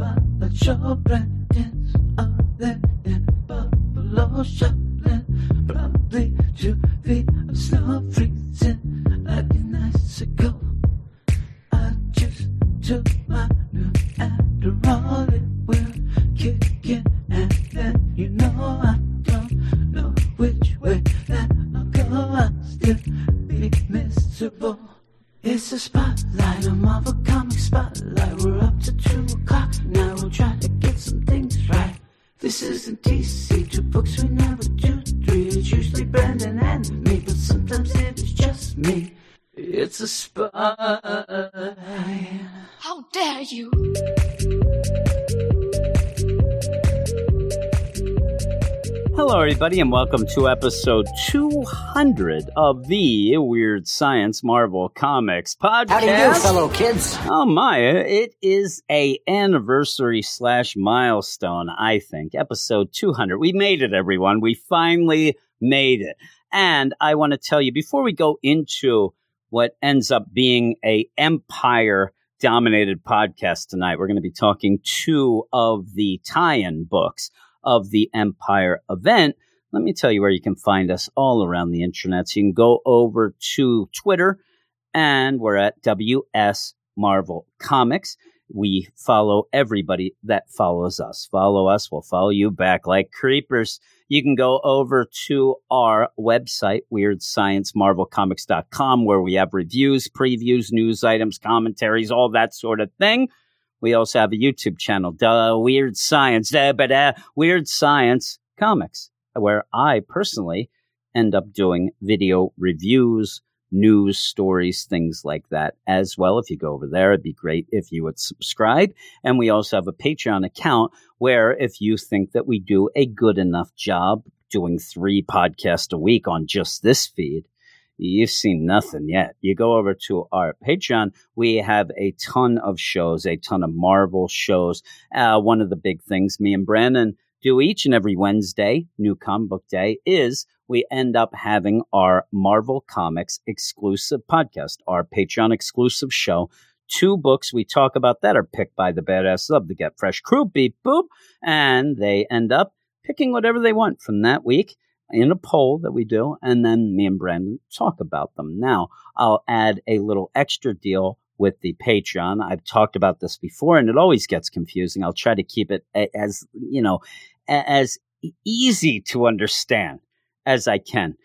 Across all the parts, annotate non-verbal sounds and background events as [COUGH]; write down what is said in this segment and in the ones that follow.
Spotlight your brightness Hello, everybody, and welcome to episode 200 of the Weird Science Marvel Comics podcast. How do you do, fellow kids? Oh my! It is a anniversary slash milestone. I think episode 200. We made it, everyone. We finally made it. And I want to tell you before we go into what ends up being a empire dominated podcast tonight, we're going to be talking two of the tie-in books of the Empyre event, let me tell you where you can find us all around the internet. So you can go over to Twitter, and we're at WS Marvel Comics. We follow everybody that follows us. Follow us, we'll follow you back like creepers. You can go over to our website, weirdsciencemarvelcomics.com, where we have reviews, previews, news items, commentaries, all that sort of thing. We also have a YouTube channel, Duh, Weird Science, duh, but, uh, Weird Science Comics, where I personally end up doing video reviews, news stories, things like that as well. If you go over there, it'd be great if you would subscribe. And we also have a Patreon account where if you think that we do a good enough job doing three podcasts a week on just this feed, you've seen nothing yet. You go over to our Patreon, we have a ton of shows, a ton of Marvel shows. Uh, one of the big things me and Brandon do each and every Wednesday, New Comic Book Day, is we end up having our Marvel Comics exclusive podcast, our Patreon exclusive show. Two books we talk about that are picked by the badass of the Get Fresh crew, beep boop, and they end up picking whatever they want from that week in a poll that we do, and then me and Brandon talk about them. Now, I'll add a little extra deal with the Patreon. I've talked about this before, and it always gets confusing. I'll try to keep it as you know as easy to understand as I can.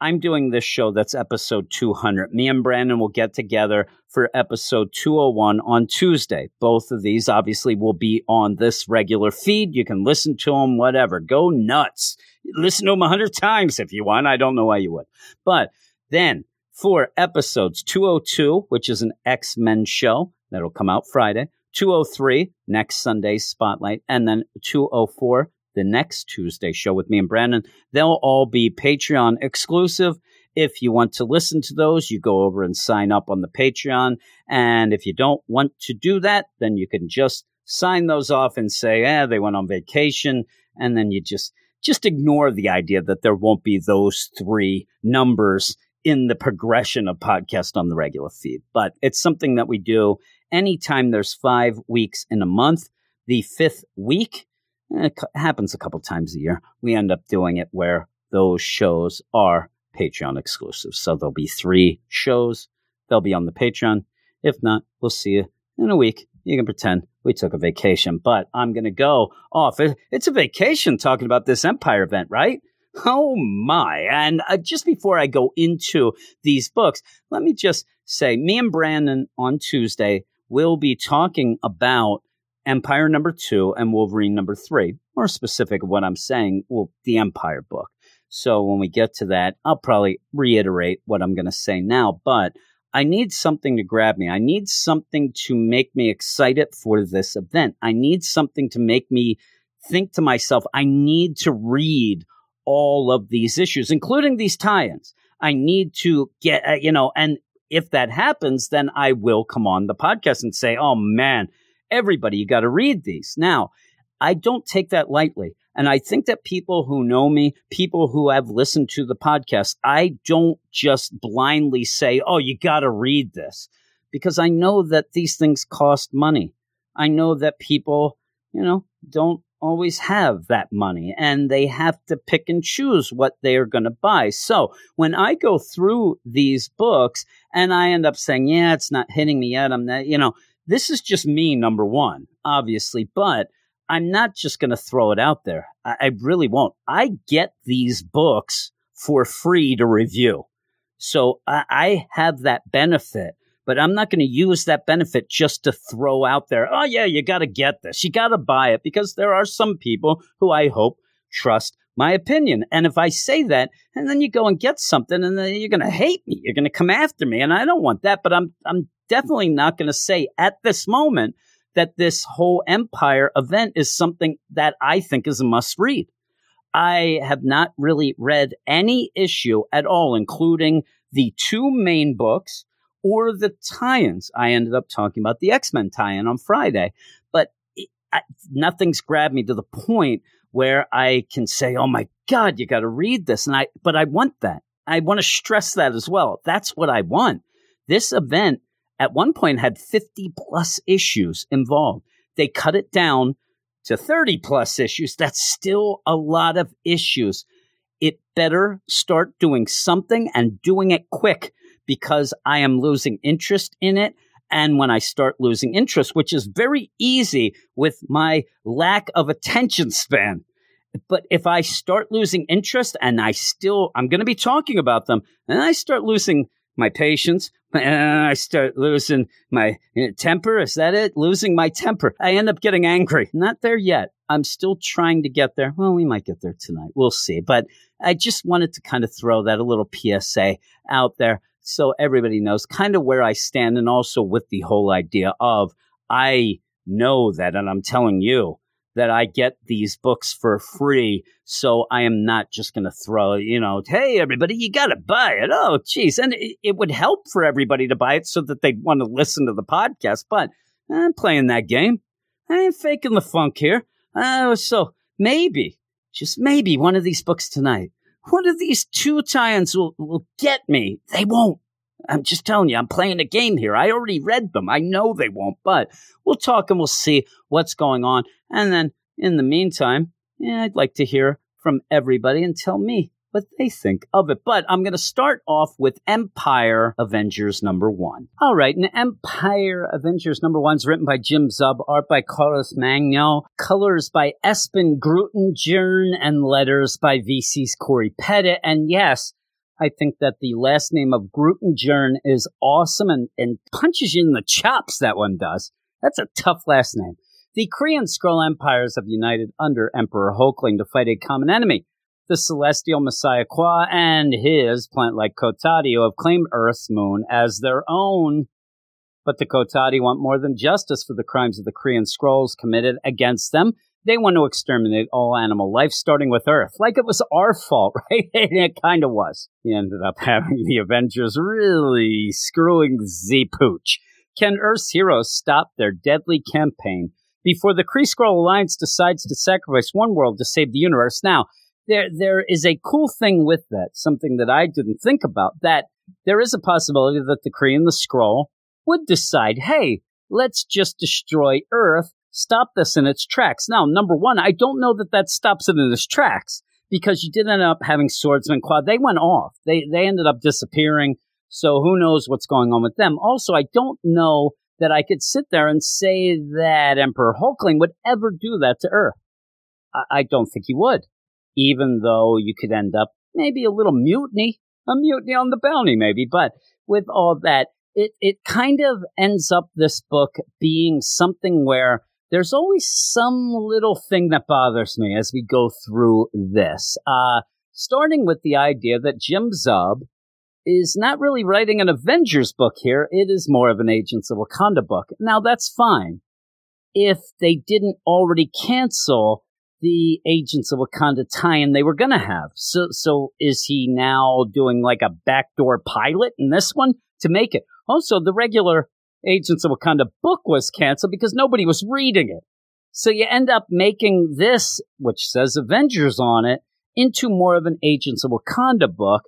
I'm doing this show that's episode 200. Me and Brandon will get together for episode 201 on Tuesday. Both of these obviously will be on this regular feed. You can listen to them, whatever. Go nuts. Listen to them a hundred times if you want. I don't know why you would. But then for episodes 202, which is an X Men show that'll come out Friday, 203, next Sunday's Spotlight, and then 204, the next Tuesday show with me and Brandon. They'll all be Patreon exclusive. If you want to listen to those, you go over and sign up on the Patreon. And if you don't want to do that, then you can just sign those off and say, eh, they went on vacation. And then you just, just ignore the idea that there won't be those three numbers in the progression of podcast on the regular feed. But it's something that we do anytime there's five weeks in a month. The fifth week, eh, it happens a couple times a year. We end up doing it where those shows are Patreon exclusive. So there'll be three shows. They'll be on the Patreon. If not, we'll see you in a week. You can pretend we took a vacation, but I'm going to go off. It's a vacation talking about this Empyre event, right? Oh my. And uh, just before I go into these books, let me just say me and Brandon on Tuesday will be talking about Empyre number two and Wolverine number three. More specific what I'm saying, well, the Empyre book. So when we get to that, I'll probably reiterate what I'm going to say now, but I need something to grab me. I need something to make me excited for this event. I need something to make me think to myself, I need to read all of these issues, including these tie ins. I need to get, uh, you know, and if that happens, then I will come on the podcast and say, oh man, everybody, you got to read these. Now, I don't take that lightly. And I think that people who know me, people who have listened to the podcast, I don't just blindly say, oh, you got to read this because I know that these things cost money. I know that people, you know, don't always have that money and they have to pick and choose what they are going to buy. So when I go through these books and I end up saying, yeah, it's not hitting me yet, I'm not, you know, this is just me, number one, obviously, but I'm not just going to throw it out there. I, I really won't. I get these books for free to review. So I, I have that benefit but I'm not going to use that benefit just to throw out there, oh, yeah, you got to get this. You got to buy it because there are some people who I hope trust my opinion. And if I say that and then you go and get something and then you're going to hate me, you're going to come after me. And I don't want that, but I'm, I'm definitely not going to say at this moment that this whole empire event is something that I think is a must read. I have not really read any issue at all, including the two main books or the tie-ins. I ended up talking about the X-Men tie-in on Friday, but it, I, nothing's grabbed me to the point where I can say, "Oh my God, you got to read this," and I. But I want that. I want to stress that as well. That's what I want. This event at one point had 50 plus issues involved. They cut it down to 30 plus issues. That's still a lot of issues. It better start doing something and doing it quick because I am losing interest in it. And when I start losing interest, which is very easy with my lack of attention span, but if I start losing interest and I still, I'm going to be talking about them, and I start losing my patience, [LAUGHS] and I start losing my uh, temper. Is that it? Losing my temper. I end up getting angry. Not there yet. I'm still trying to get there. Well, we might get there tonight. We'll see. But I just wanted to kind of throw that a little PSA out there so everybody knows kind of where I stand and also with the whole idea of I know that and I'm telling you that I get these books for free. So I am not just going to throw, you know, hey, everybody, you got to buy it. Oh, geez. And it, it, would help for everybody to buy it so that they'd want to listen to the podcast. But I'm playing that game. I ain't faking the funk here. Uh, so maybe, just maybe one of these books tonight one of these two tie-ins will, will get me. They won't. I'm just telling you, I'm playing a game here. I already read them. I know they won't, but we'll talk and we'll see what's going on. And then in the meantime, yeah, I'd like to hear from everybody and tell me what they think of it. But I'm going to start off with Empyre Avengers number one. All right, and Empyre Avengers number one is written by Jim Zub, art by Carlos Magno, colors by Espen Grundetjern, and letters by VC's Cory Pettit. And yes, I think that the last name of Grundetjern is awesome and, and punches you in the chops, that one does. That's a tough last name. The Kree Skrull empires have united under Emperor Hulkling to fight a common enemy the celestial Messiah Quoi and his plant-like Kotati have claimed Earth's moon as their own. But the Kotati want more than justice for the crimes of the Kree Skrulls committed against them. They want to exterminate all animal life, starting with Earth, like it was our fault, [LAUGHS] right? it kind of was. He ended up [LAUGHS] having the Avengers really screwing the pooch. Can Earth's heroes stop their deadly campaign before the Kree Skrull Alliance decides to sacrifice one world to save the universe? Now, there there is a cool thing with that, something that I didn't think about, that there is a possibility that the Kree and the Skrull would decide, hey, let's just destroy Earth, stop this in its tracks. Now, number one, I don't know that that stops it in its tracks because you did end up having swordsman quad. They went off. They they ended up disappearing. So who knows what's going on with them? Also, I don't know that I could sit there and say that Emperor Hulkling would ever do that to Earth. I, I don't think he would even though you could end up maybe a little mutiny, a mutiny on the bounty, maybe. But with all that, it, it kind of ends up this book being something where there's always some little thing that bothers me as we go through this. Uh, starting with the idea that Jim Zub is not really writing an Avengers book here. It is more of an Agents of Wakanda book. Now, that's fine. If they didn't already cancel the Agents of Wakanda tie-in they were going to have. So, so is he now doing like a backdoor pilot in this one to make it? Also, the regular Agents of Wakanda book was canceled because nobody was reading it. So you end up making this, which says Avengers on it, into more of an Agents of Wakanda book.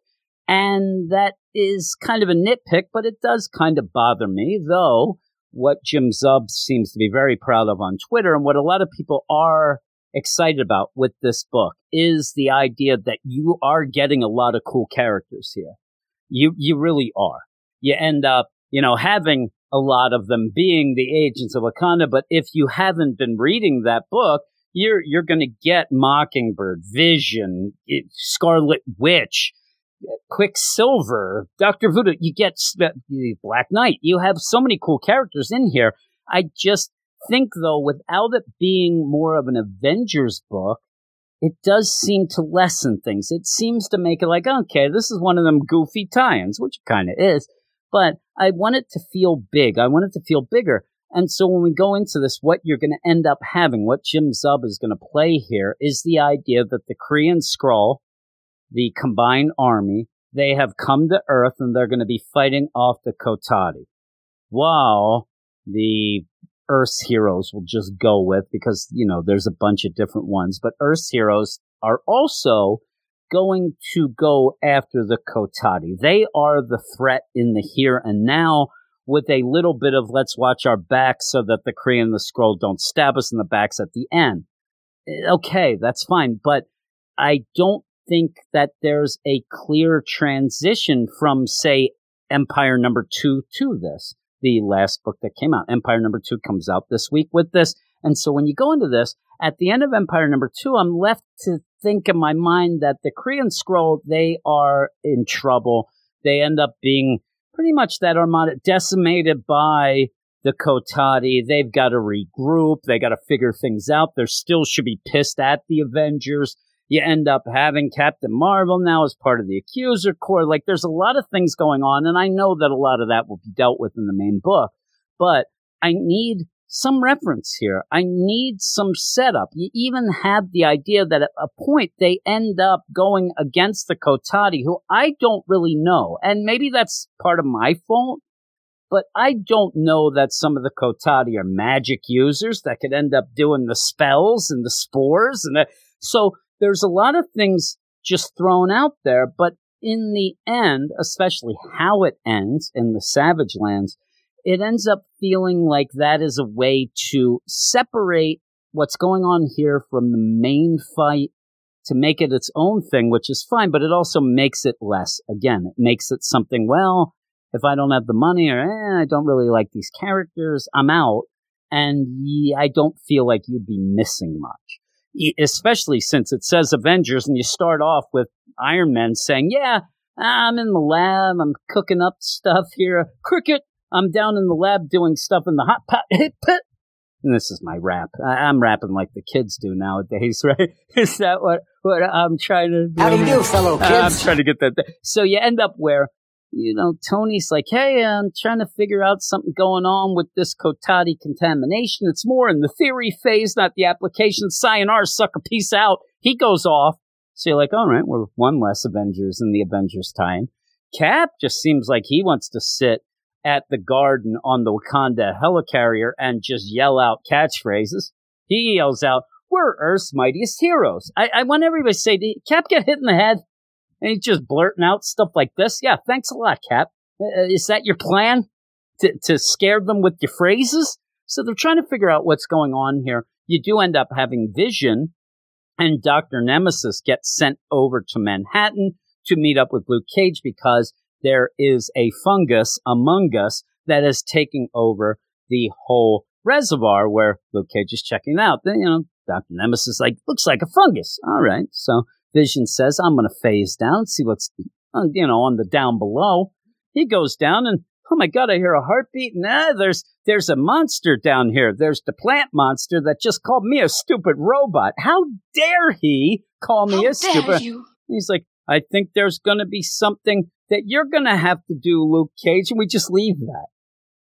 And that is kind of a nitpick, but it does kind of bother me, though what Jim Zub seems to be very proud of on Twitter and what a lot of people are excited about with this book is the idea that you are getting a lot of cool characters here. You, you really are. You end up, you know, having a lot of them being the agents of Wakanda. But if you haven't been reading that book, you're, you're going to get Mockingbird, Vision, eh, Scarlet Witch, Quicksilver, Doctor Voodoo. You get the Black Knight. You have so many cool characters in here. I just think though, without it being more of an Avengers book, it does seem to lessen things. It seems to make it like, okay, this is one of them goofy tie-ins, which it kind of is, but I want it to feel big. I want it to feel bigger. And so when we go into this, what you're going to end up having, what Jim Zub is going to play here is the idea that the Kree Skrull, the combined army, they have come to Earth and they're going to be fighting off the Kotati. While the Earth's heroes will just go with because, you know, there's a bunch of different ones, but Earth's heroes are also going to go after the Kotati. They are the threat in the here and now with a little bit of let's watch our backs so that the Kree and the Skrull don't stab us in the backs at the end. Eh, okay, that's fine, but I don't think that there's a clear transition from, say, Empyre number two to this the last book that came out. Empyre number two comes out this week with this. And so when you go into this, at the end of Empyre number two, I'm left to think in my mind that the Kree Skrull, they are in trouble. They end up being pretty much that armada decimated by the Kotati. They've got to regroup. They got to figure things out. They still should be pissed at the Avengers you end up having Captain Marvel now as part of the Accuser Corps. Like, there's a lot of things going on, and I know that a lot of that will be dealt with in the main book, but I need some reference here. I need some setup. You even have the idea that at a point they end up going against the Kotati, who I don't really know. And maybe that's part of my fault, but I don't know that some of the Kotati are magic users that could end up doing the spells and the spores and the, so there's a lot of things just thrown out there, but in the end, especially how it ends in the Savage Lands, it ends up feeling like that is a way to separate what's going on here from the main fight to make it its own thing, which is fine, but it also makes it less. Again, it makes it something, well, if I don't have the money or eh, I don't really like these characters, I'm out. And I don't feel like you'd be missing much especially since it says Avengers and you start off with Iron Man saying, yeah, I'm in the lab. I'm cooking up stuff here. Cricket. I'm down in the lab doing stuff in the hot pot. [LAUGHS] And this is my rap. I, am rapping like the kids do nowadays, [LAUGHS] right? Is that what, what I'm trying to do? How do you do, fellow uh, kids? I'm trying to get that. So you end up where you know, Tony's like, hey, I'm trying to figure out something going on with this Kotati contamination. It's more in the theory phase, not the application. Sayonara, sucker, peace out. He goes off. So you're like, all right, we're one less Avengers in the Avengers time. Cap just seems like he wants to sit at the garden on the Wakanda helicarrier and just yell out catchphrases. He yells out, we're Earth's mightiest heroes. I, I want everybody to say, did Cap get hit in the head? and he's just blurting out stuff like this. Yeah, thanks a lot, Cap. Uh, uh, is that your plan to to scare them with your phrases? So they're trying to figure out what's going on here. You do end up having Vision and Doctor Nemesis get sent over to Manhattan to meet up with Luke Cage because there is a fungus among us that is taking over the whole reservoir where Luke Cage is checking out. Then, you know, Dr. Nemesis is like, looks like a fungus. All right. So Vision says, I'm going to phase down, see what's, uh, you know, on the down below. He goes down and, oh my God, I hear a heartbeat. Nah, there's, there's a monster down here. There's the plant monster that just called me a stupid robot. How dare he call me How a stupid? You? He's like, I think there's going to be something that you're going to have to do, Luke Cage, and we just leave that.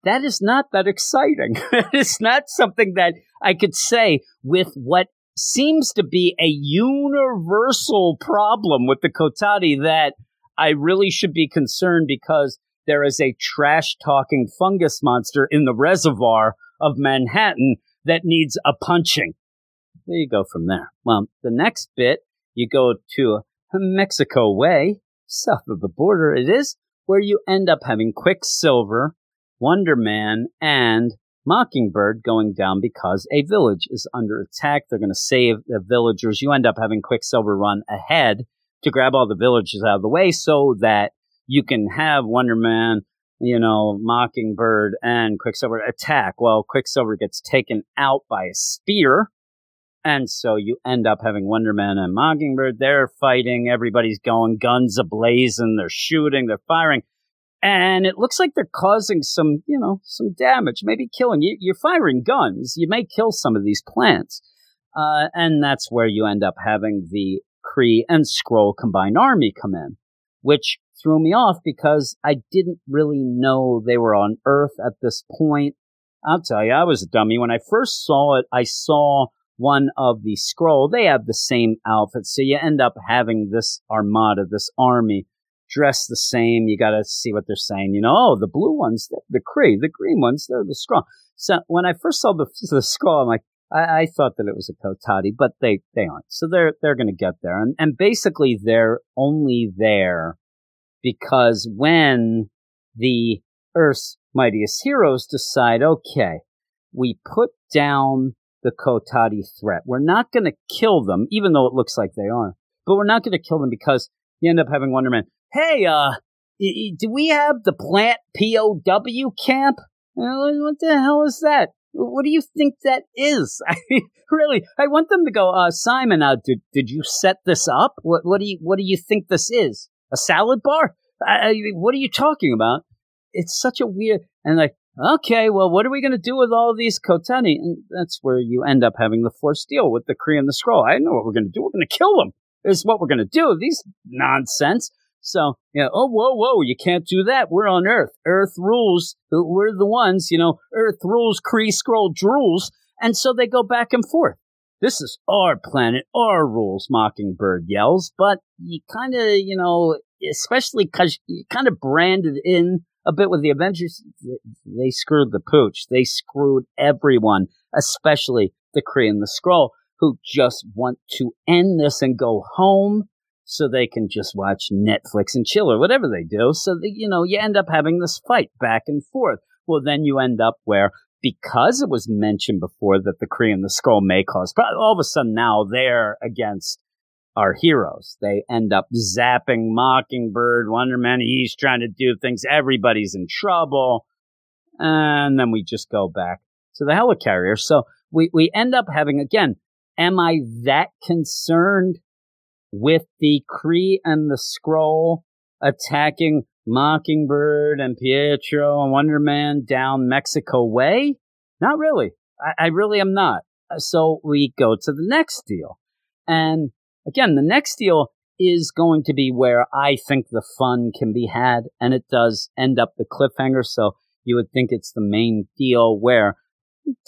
That is not that exciting. [LAUGHS] it's not something that I could say with what seems to be a universal problem with the Kotati that I really should be concerned because there is a trash talking fungus monster in the reservoir of Manhattan that needs a punching. There you go from there. Well, the next bit, you go to Mexico Way, south of the border, it is, where you end up having Quicksilver Wonder Man and Mockingbird going down because a village is under attack. They're going to save the villagers. You end up having Quicksilver run ahead to grab all the villagers out of the way so that you can have Wonder Man, you know, Mockingbird and Quicksilver attack. Well, Quicksilver gets taken out by a spear. And so you end up having Wonder Man and Mockingbird. They're fighting. Everybody's going guns ablazing. They're shooting. They're firing and it looks like they're causing some, you know, some damage, maybe killing. You, you're firing guns. You may kill some of these plants. Uh, and that's where you end up having the Kree and Skrull combined army come in, which threw me off because I didn't really know they were on Earth at this point. I'll tell you, I was a dummy. When I first saw it, I saw one of the Skrull, They have the same outfit. So you end up having this armada, this army dressed the same. You got to see what they're saying. You know, oh, the blue ones, the Kree, the green ones, they're the Skrull. So when I first saw the [LAUGHS] the Skrull, I'm like, I, I thought that it was a Kotati, but they they aren't. So they're they're going to get there, and and basically they're only there because when the Earth's mightiest heroes decide, okay, we put down the Kotati threat. We're not going to kill them, even though it looks like they are, but we're not going to kill them because you end up having Wonder Man hey, uh, do we have the plant POW camp? What the hell is that? What do you think that is? [LAUGHS] I mean, really, I want them to go, uh, Simon, uh, did, did you set this up? What, what do you, what do you think this is? A salad bar? I, I, what are you talking about? It's such a weird, and like, okay, well, what are we going to do with all these Kotati? And that's where you end up having the force deal with the Kree and the Skrull. I know what we're going to do. We're going to kill them. Is what we're going to do. These nonsense. So, know, oh, whoa, whoa, you can't do that. We're on Earth. Earth rules. We're the ones, you know, Earth rules, Kree Skrull drools. And so they go back and forth. This is our planet, our rules, Mockingbird yells. But you kind of, you know, especially because you kind of branded in a bit with the Avengers. They screwed the pooch. They screwed everyone, especially the Kree and the Skrull, who just want to end this and go home so they can just watch Netflix and chill or whatever they do. So that, you know, you end up having this fight back and forth. Well, then you end up where because it was mentioned before that the Kree and the Skrull may cause, but all of a sudden now they're against our heroes. They end up zapping Mockingbird, Wonder Man. He's trying to do things. Everybody's in trouble. And then we just go back to the helicarrier. So we, we end up having, again, am I that concerned with the Kree and the Skrull attacking Mockingbird and Pietro and Wonder Man down Mexico way? Not really. I, I really am not. So we go to the next deal. And again, the next deal is going to be where I think the fun can be had, and it does end up the cliffhanger. So you would think it's the main deal where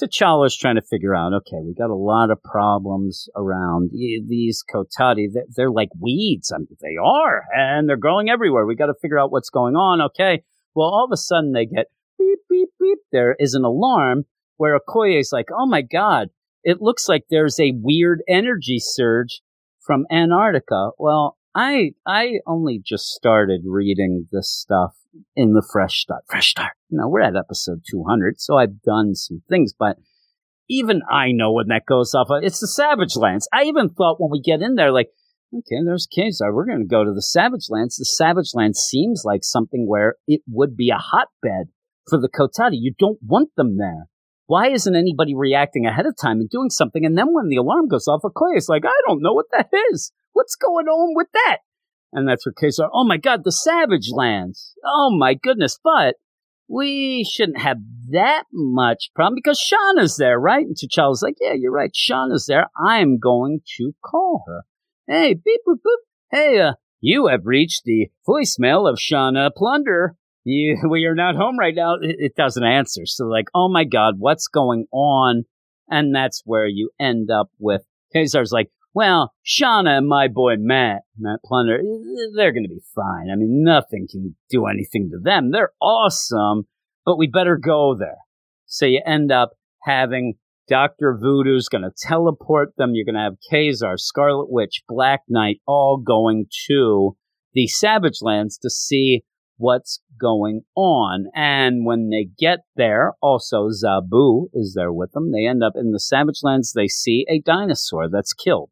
T'Challa's trying to figure out, okay, we got a lot of problems around these Kotati. They're, like weeds. I mean, they are, and they're growing everywhere. We got to figure out what's going on. Okay. Well, all of a sudden they get beep, beep, beep. There is an alarm where Okoye is like, oh my God, it looks like there's a weird energy surge from Antarctica. Well, I, I only just started reading this stuff in the fresh start. Fresh start. You know, we're at episode 200, so I've done some things, but even I know when that goes off. It's the Savage Lands. I even thought when we get in there, like, okay, there's Ka-Zar. Uh, we're going to go to the Savage Lands. The Savage Lands seems like something where it would be a hotbed for the Kotati. You don't want them there. Why isn't anybody reacting ahead of time and doing something? And then when the alarm goes off, Okoye is like, I don't know what that is. What's going on with that? And that's where Ka-Zar, oh my God, the Savage Lands. Oh my goodness. But we shouldn't have that much problem because Shauna's there, right? And T'Challa's like, yeah, you're right. Shauna's there. I'm going to call her. Hey, beep, boop, boop. Hey, uh, you have reached the voicemail of Shauna Plunder. You, [LAUGHS] we are not home right now. It, it doesn't answer. So like, oh my God, what's going on? And that's where you end up with Ka-Zar's like, well, Shauna and my boy Matt, Matt Plunder, they're going to be fine. I mean, nothing can do anything to them. They're awesome, but we better go there. So you end up having Dr. Voodoo's going to teleport them. You're going to have Ka-Zar, Scarlet Witch, Black Knight all going to the Savage Lands to see what's going on. And when they get there, also Zabu is there with them. They end up in the Savage Lands. They see a dinosaur that's killed.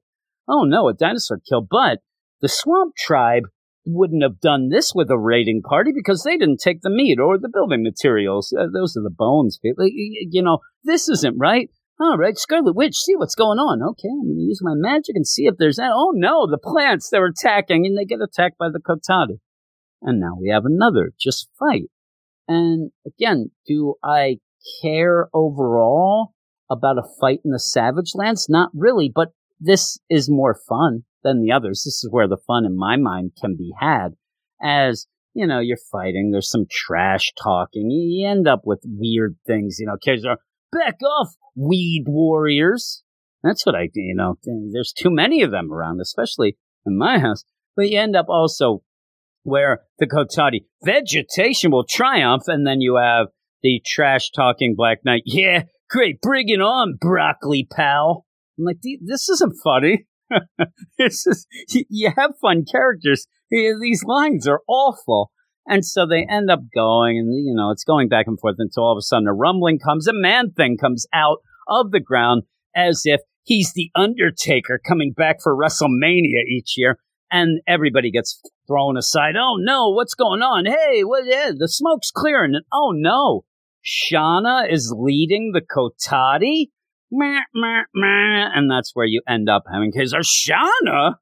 Oh no, a dinosaur killed. But the swamp tribe wouldn't have done this with a raiding party because they didn't take the meat or the building materials. Uh, those are the bones. You know, this isn't right. All right, Scarlet Witch, see what's going on. Okay, I'm going to use my magic and see if there's that. Oh no, the plants, they're attacking and they get attacked by the Kotati. And now we have another, just fight. And again, do I care overall about a fight in the Savage Lands? Not really, but this is more fun than the others. This is where the fun in my mind can be had. As, you know, you're fighting, there's some trash talking, you end up with weird things, you know, kids are, back off, weed warriors. That's what I, you know, there's too many of them around, especially in my house. But you end up also where the Kotati vegetation will triumph, and then you have the trash talking Black Knight. Yeah, great, bring it on, broccoli pal. I'm like, this isn't funny. [LAUGHS] this is you have fun characters. These lines are awful. And so they end up going, and you know, it's going back and forth until all of a sudden a rumbling comes, a man thing comes out of the ground as if he's the Undertaker coming back for WrestleMania each year and everybody gets thrown aside. Oh no, what's going on? Hey, what is the smoke's clearing? And oh no, Shauna is leading the Kotati. And that's where you end up having kids. Are Shauna?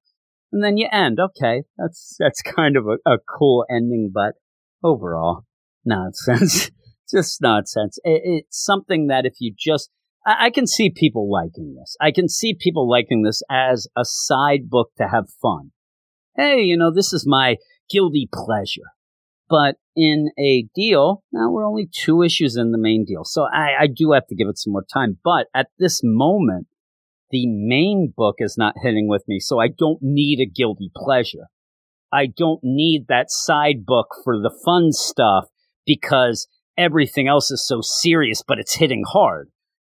And then you end. Okay, that's that's kind of a, a cool ending, but overall, nonsense. [LAUGHS] just nonsense. It, it's something that if you just I, I can see people liking this. I can see people liking this as a side book to have fun hey, you know, this is my guilty pleasure. But in a deal, now we're only two issues in the main deal. So I, I do have to give it some more time. But at this moment, the main book is not hitting with me. So I don't need a guilty pleasure. I don't need that side book for the fun stuff because everything else is so serious, but it's hitting hard.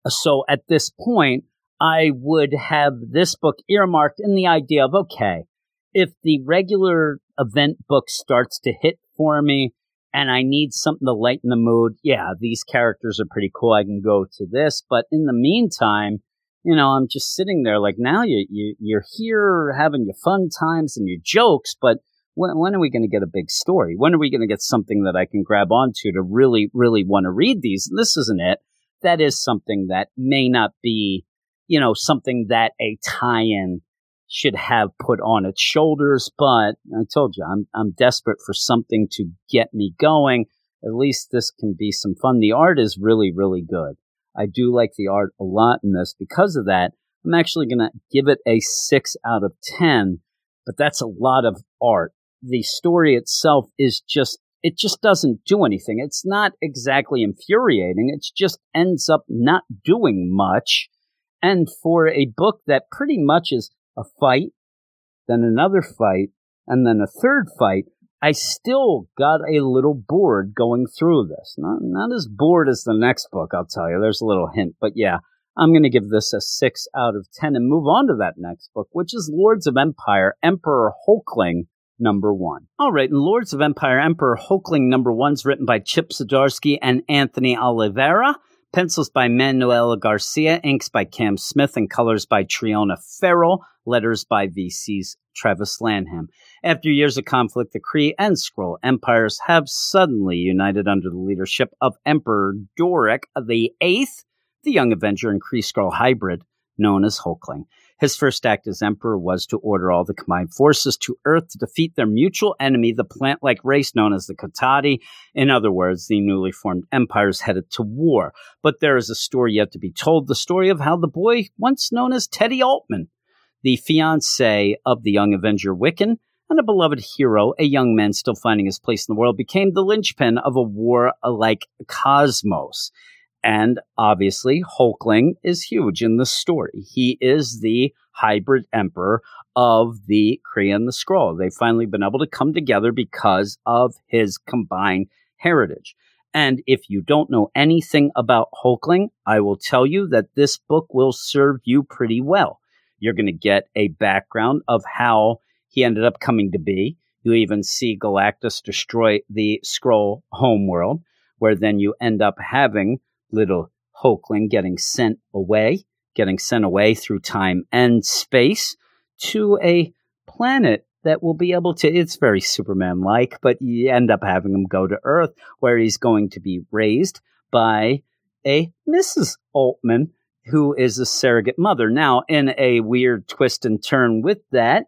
So at this point, I would have this book earmarked in the idea of, okay, if the regular event book starts to hit for me and I need something to lighten the mood, yeah, these characters are pretty cool. I can go to this. But in the meantime, you know, I'm just sitting there like now you, you you're here having your fun times and your jokes, but when, when are we going to get a big story? When are we going to get something that I can grab onto to really, really want to read these? And this isn't it. That is something that may not be, you know, something that a tie-in should have put on its shoulders. But I told you, I'm, I'm desperate for something to get me going. At least this can be some fun. The art is really, really good. I do like the art a lot in this. Because of that, I'm actually going to give it a six out of 10, but that's a lot of art. The story itself is just, it just doesn't do anything. It's not exactly infuriating. It just ends up not doing much. And for a book that pretty much is a fight, then another fight, and then a third fight, I still got a little bored going through this. Not, not as bored as the next book, I'll tell you. There's a little hint, but yeah, I'm going to give this a 6 out of 10 and move on to that next book, which is Lords of Empyre, Emperor Hulkling, number one. All right, and Lords of Empyre, Emperor Hulkling, number one is written by Chip Zdarsky and Anthony Oliveira. Pencils by Manuel Garcia, inks by Cam Smith, and colors by Triona Farrell, letters by VC's Travis Lanham. After years of conflict, the Kree and Skrull empires have suddenly united under the leadership of Emperor Dorrek the Eighth, the young Avenger and Kree Skrull hybrid known as Hulkling. His first act as emperor was to order all the combined forces to Earth to defeat their mutual enemy, the plant like race known as the Kotati. In other words, the newly formed empires headed to war. But there is a story yet to be told the story of how the boy, once known as Teddy Altman, the fiance of the young Avenger Wiccan, and a beloved hero, a young man still finding his place in the world, became the linchpin of a war like cosmos. And obviously, Hulkling is huge in the story. He is the hybrid emperor of the Kree and the Skrull. They've finally been able to come together because of his combined heritage. And if you don't know anything about Hulkling, I will tell you that this book will serve you pretty well. You're going to get a background of how he ended up coming to be. You even see Galactus destroy the Skrull homeworld, where then you end up having little Hulkling getting sent away, getting sent away through time and space to a planet that will be able to, it's very Superman like, but you end up having him go to Earth where he's going to be raised by a Mrs. Altman, who is a surrogate mother. Now, in a weird twist and turn with that,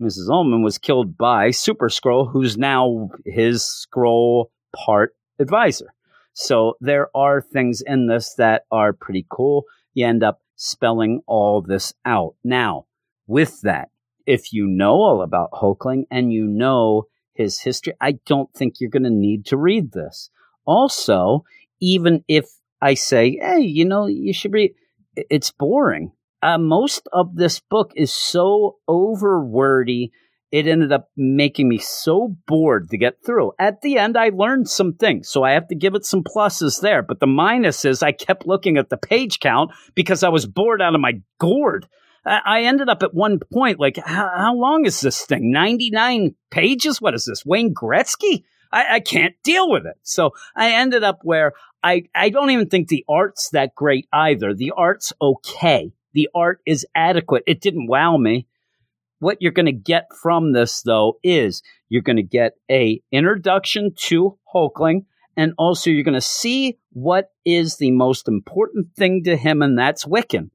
Mrs. Altman was killed by Super Skrull, who's now his Skrull part advisor. So there are things in this that are pretty cool. You end up spelling all this out. Now, with that, if you know all about Hulkling and you know his history, I don't think you're going to need to read this. Also, even if I say, hey, you know, you should read, it's boring. Uh, most of this book is so over wordy. It ended up making me so bored to get through. At the end, I learned some things, so I have to give it some pluses there. But the minus is I kept looking at the page count because I was bored out of my gourd. I ended up at one point like, how, long is this thing? 99 pages? What is this? Wayne Gretzky? I, I, can't deal with it. So I ended up where I, I don't even think the art's that great either. The art's okay. The art is adequate. It didn't wow me. What you're going to get from this though is you're going to get a introduction to Hulkling and also you're going to see what is the most important thing to him and that's Wiccan.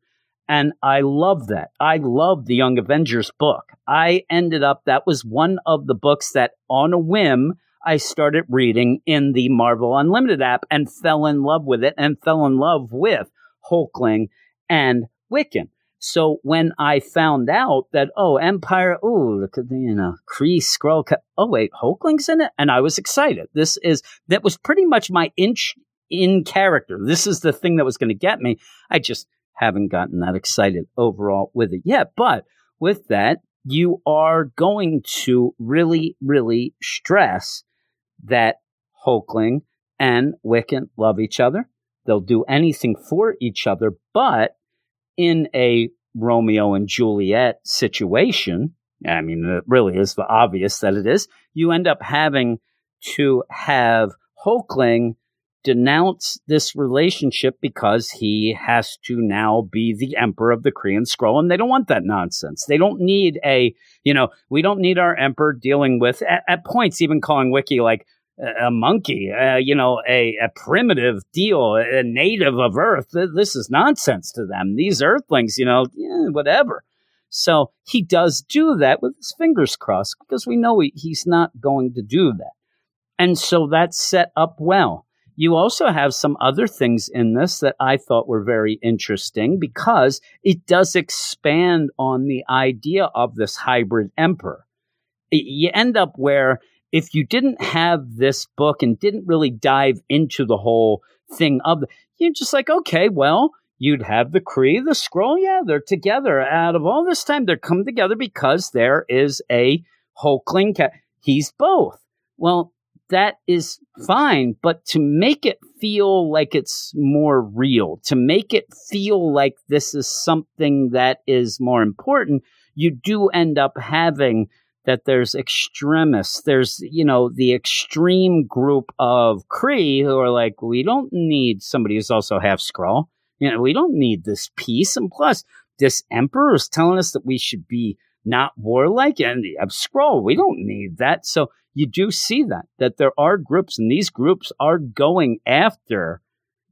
And I love that. I love the Young Avengers book. I ended up, that was one of the books that on a whim, I started reading in the Marvel Unlimited app and fell in love with it and fell in love with Hulkling and Wiccan. So when I found out that, oh, Empyre, oh, look at the, you know, Kree Skrull, oh, wait, Hulkling's in it? And I was excited. This is, that was pretty much my inch in character. This is the thing that was going to get me. I just haven't gotten that excited overall with it yet. But with that, you are going to really, really stress that Hulkling and Wiccan love each other. They'll do anything for each other, but in a Romeo and Juliet situation, I mean, it really is the obvious that it is, you end up having to have Hulkling denounce this relationship because he has to now be the emperor of the Kree Skrull. and they don't want that nonsense. They don't need a, you know, we don't need our emperor dealing with at, at points even calling Wiki like a, monkey, uh, you know, a, a primitive deal, a native of Earth. This is nonsense to them. These Earthlings, you know, yeah, whatever. So he does do that with his fingers crossed because we know he, he's not going to do that. And so that's set up well. You also have some other things in this that I thought were very interesting because it does expand on the idea of this hybrid emperor. You end up where if you didn't have this book and didn't really dive into the whole thing of you're just like, okay, well, you'd have the Kree, the Skrull, yeah, they're together. Out of all this time, they're come together because there is a Hulkling. Ca- he's both. Well, that is fine, but to make it feel like it's more real, to make it feel like this is something that is more important, you do end up having that there's extremists. There's, you know, the extreme group of Kree who are like, we don't need somebody who's also half Skrull. You know, we don't need this peace. And plus, this emperor is telling us that we should be not warlike and have Skrull. We don't need that. So you do see that, that there are groups and these groups are going after,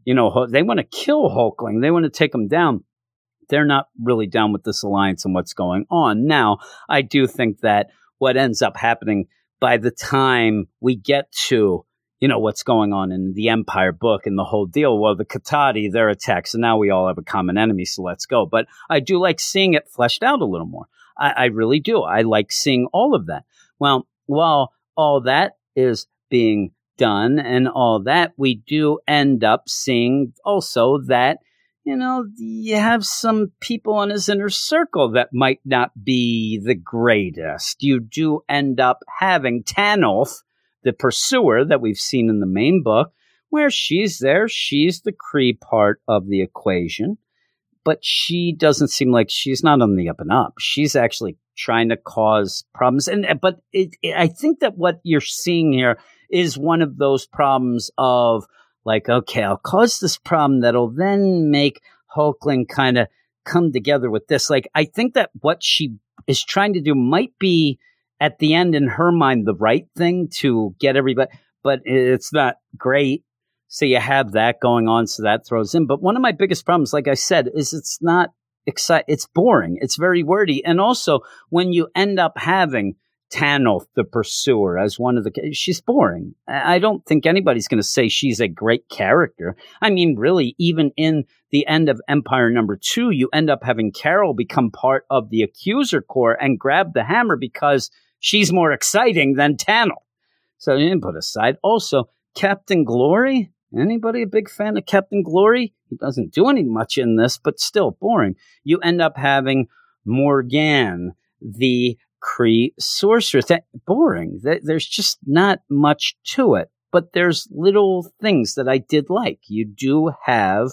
you know, they want to kill Hulkling. They want to take him down. They're not really down with this alliance and what's going on. Now, I do think that what ends up happening by the time we get to you know what's going on in the empire book and the whole deal. Well, the Kotati, their attacks, and now we all have a common enemy, so let's go. But I do like seeing it fleshed out a little more. I, I really do. I like seeing all of that. Well, while all that is being done and all that, we do end up seeing also that you know, you have some people in his inner circle that might not be the greatest. You do end up having Tanalth, the pursuer that we've seen in the main book, where she's there. She's the Kree part of the equation. but she doesn't seem like she's not on the up and up. She's actually trying to cause problems. And uh, but it, it, I think that what you're seeing here is one of those problems of like, okay, I'll cause this problem that'll then make Hulkling kind of come together with this. Like, I think that what she is trying to do might be at the end in her mind the right thing to get everybody, but it's not great. So you have that going on, so that throws in. But one of my biggest problems, like I said, is it's not exciting. It's boring. It's very wordy, and also when you end up having Tanalth, the pursuer, as one of the. She's boring. I don't think anybody's going to say she's a great character. I mean, really, even in the end of Empyre number two, you end up having Carol become part of the Accuser Corps and grab the hammer because she's more exciting than Tanalth. So you put aside. Also, Captain Glory. Anybody a big fan of Captain Glory? He doesn't do any much in this, but still boring. You end up having Morgan, the Kree sorceress. That boring. There's just not much to it. But there's little things that I did like. You do have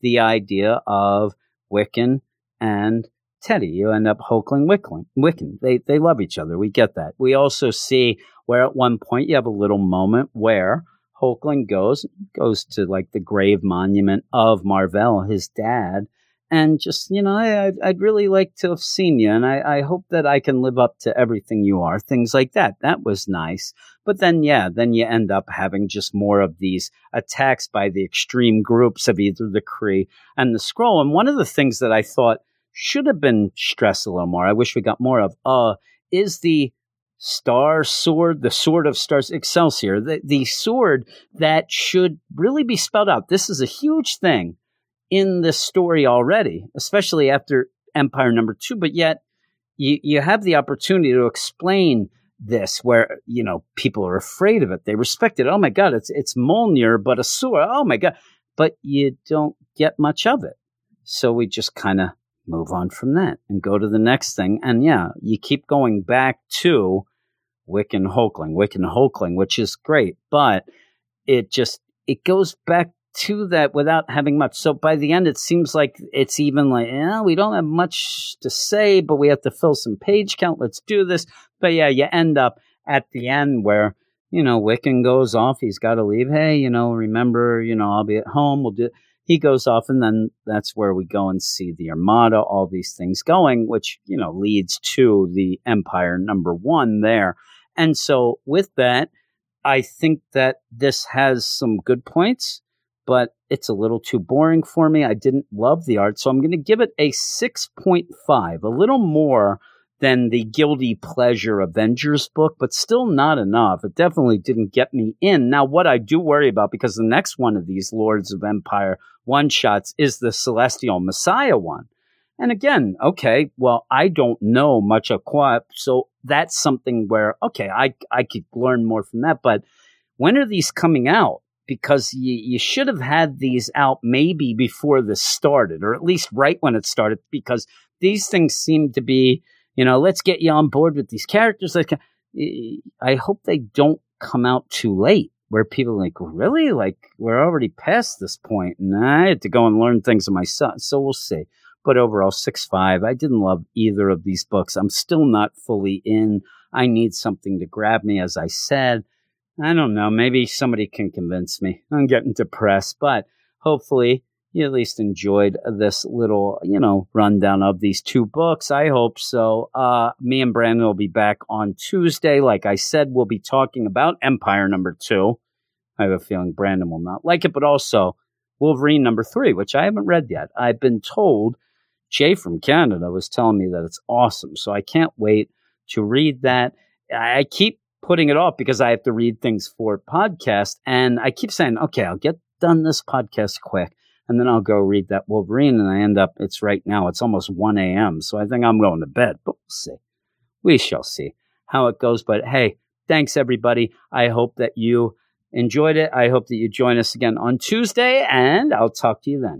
the idea of Wiccan and Teddy. You end up Hulkling Wiccan. They they love each other. We get that. We also see where at one point you have a little moment where Hulkling goes goes to like the grave monument of Mar-Vell, his dad, and just you know I, I'd really like to have seen you and I, I hope that i can live up to everything you are things like that. That was nice. But then yeah then you end up having just more of these attacks by the extreme groups of either the kree and the Skrull. And one of the things that i thought should have been stressed a little more i wish we got more of uh is the star sword the sword of stars excelsior the, the sword that should really be spelled out. This is a huge thing in this story already, especially after Empyre number two, but yet you, you have the opportunity to explain this where, you know, people are afraid of it. They respect it. Oh my God, it's it's Mjolnir, but a sword. Oh my God. But you don't get much of it. So we just kind of move on from that and go to the next thing. And yeah, you keep going back to Wiccan Hulkling, Wiccan Hulkling, which is great, but it just it goes back to that without having much. So by the end, it seems like it's even like, yeah, we don't have much to say, but we have to fill some page count. Let's do this. But yeah, you end up at the end where, you know, Wiccan goes off. He's got to leave. Hey, you know, remember, you know, I'll be at home. We'll do. He goes off, and then that's where we go and see the Armada, all these things going, which, you know, leads to the Empyre number one there. And so with that, I think that this has some good points but it's a little too boring for me. I didn't love the art, so I'm going to give it a 6.5, a little more than the Guilty Pleasure Avengers book, but still not enough. It definitely didn't get me in. Now, what I do worry about, because the next one of these Lords of Empyre one shots is the Celestial Messiah one. And again, okay, well, I don't know much of Quoi, so that's something where, okay, I, I could learn more from that, but when are these coming out? Because you, you should have had these out maybe before this started, or at least right when it started, because these things seem to be, you know, let's get you on board with these characters. Like, uh, I hope they don't come out too late where people are like, really? Like, we're already past this point, and I had to go and learn things of my son. So we'll see. But overall, 6 5. I didn't love either of these books. I'm still not fully in. I need something to grab me, as I said. I don't know. Maybe somebody can convince me. I'm getting depressed, but hopefully you at least enjoyed this little, you know, rundown of these two books. I hope so. Uh, me and Brandon will be back on Tuesday. Like I said, we'll be talking about Empyre number two. I have a feeling Brandon will not like it, but also Wolverine number three, which I haven't read yet. I've been told Jay from Canada was telling me that it's awesome. So I can't wait to read that. I keep putting it off because I have to read things for podcast. And I keep saying, okay, I'll get done this podcast quick. And then I'll go read that Wolverine. And I end up, it's right now, it's almost 1 a.m. So I think I'm going to bed, but we'll see. We shall see how it goes. But hey, thanks everybody. I hope that you enjoyed it. I hope that you join us again on Tuesday, and I'll talk to you then.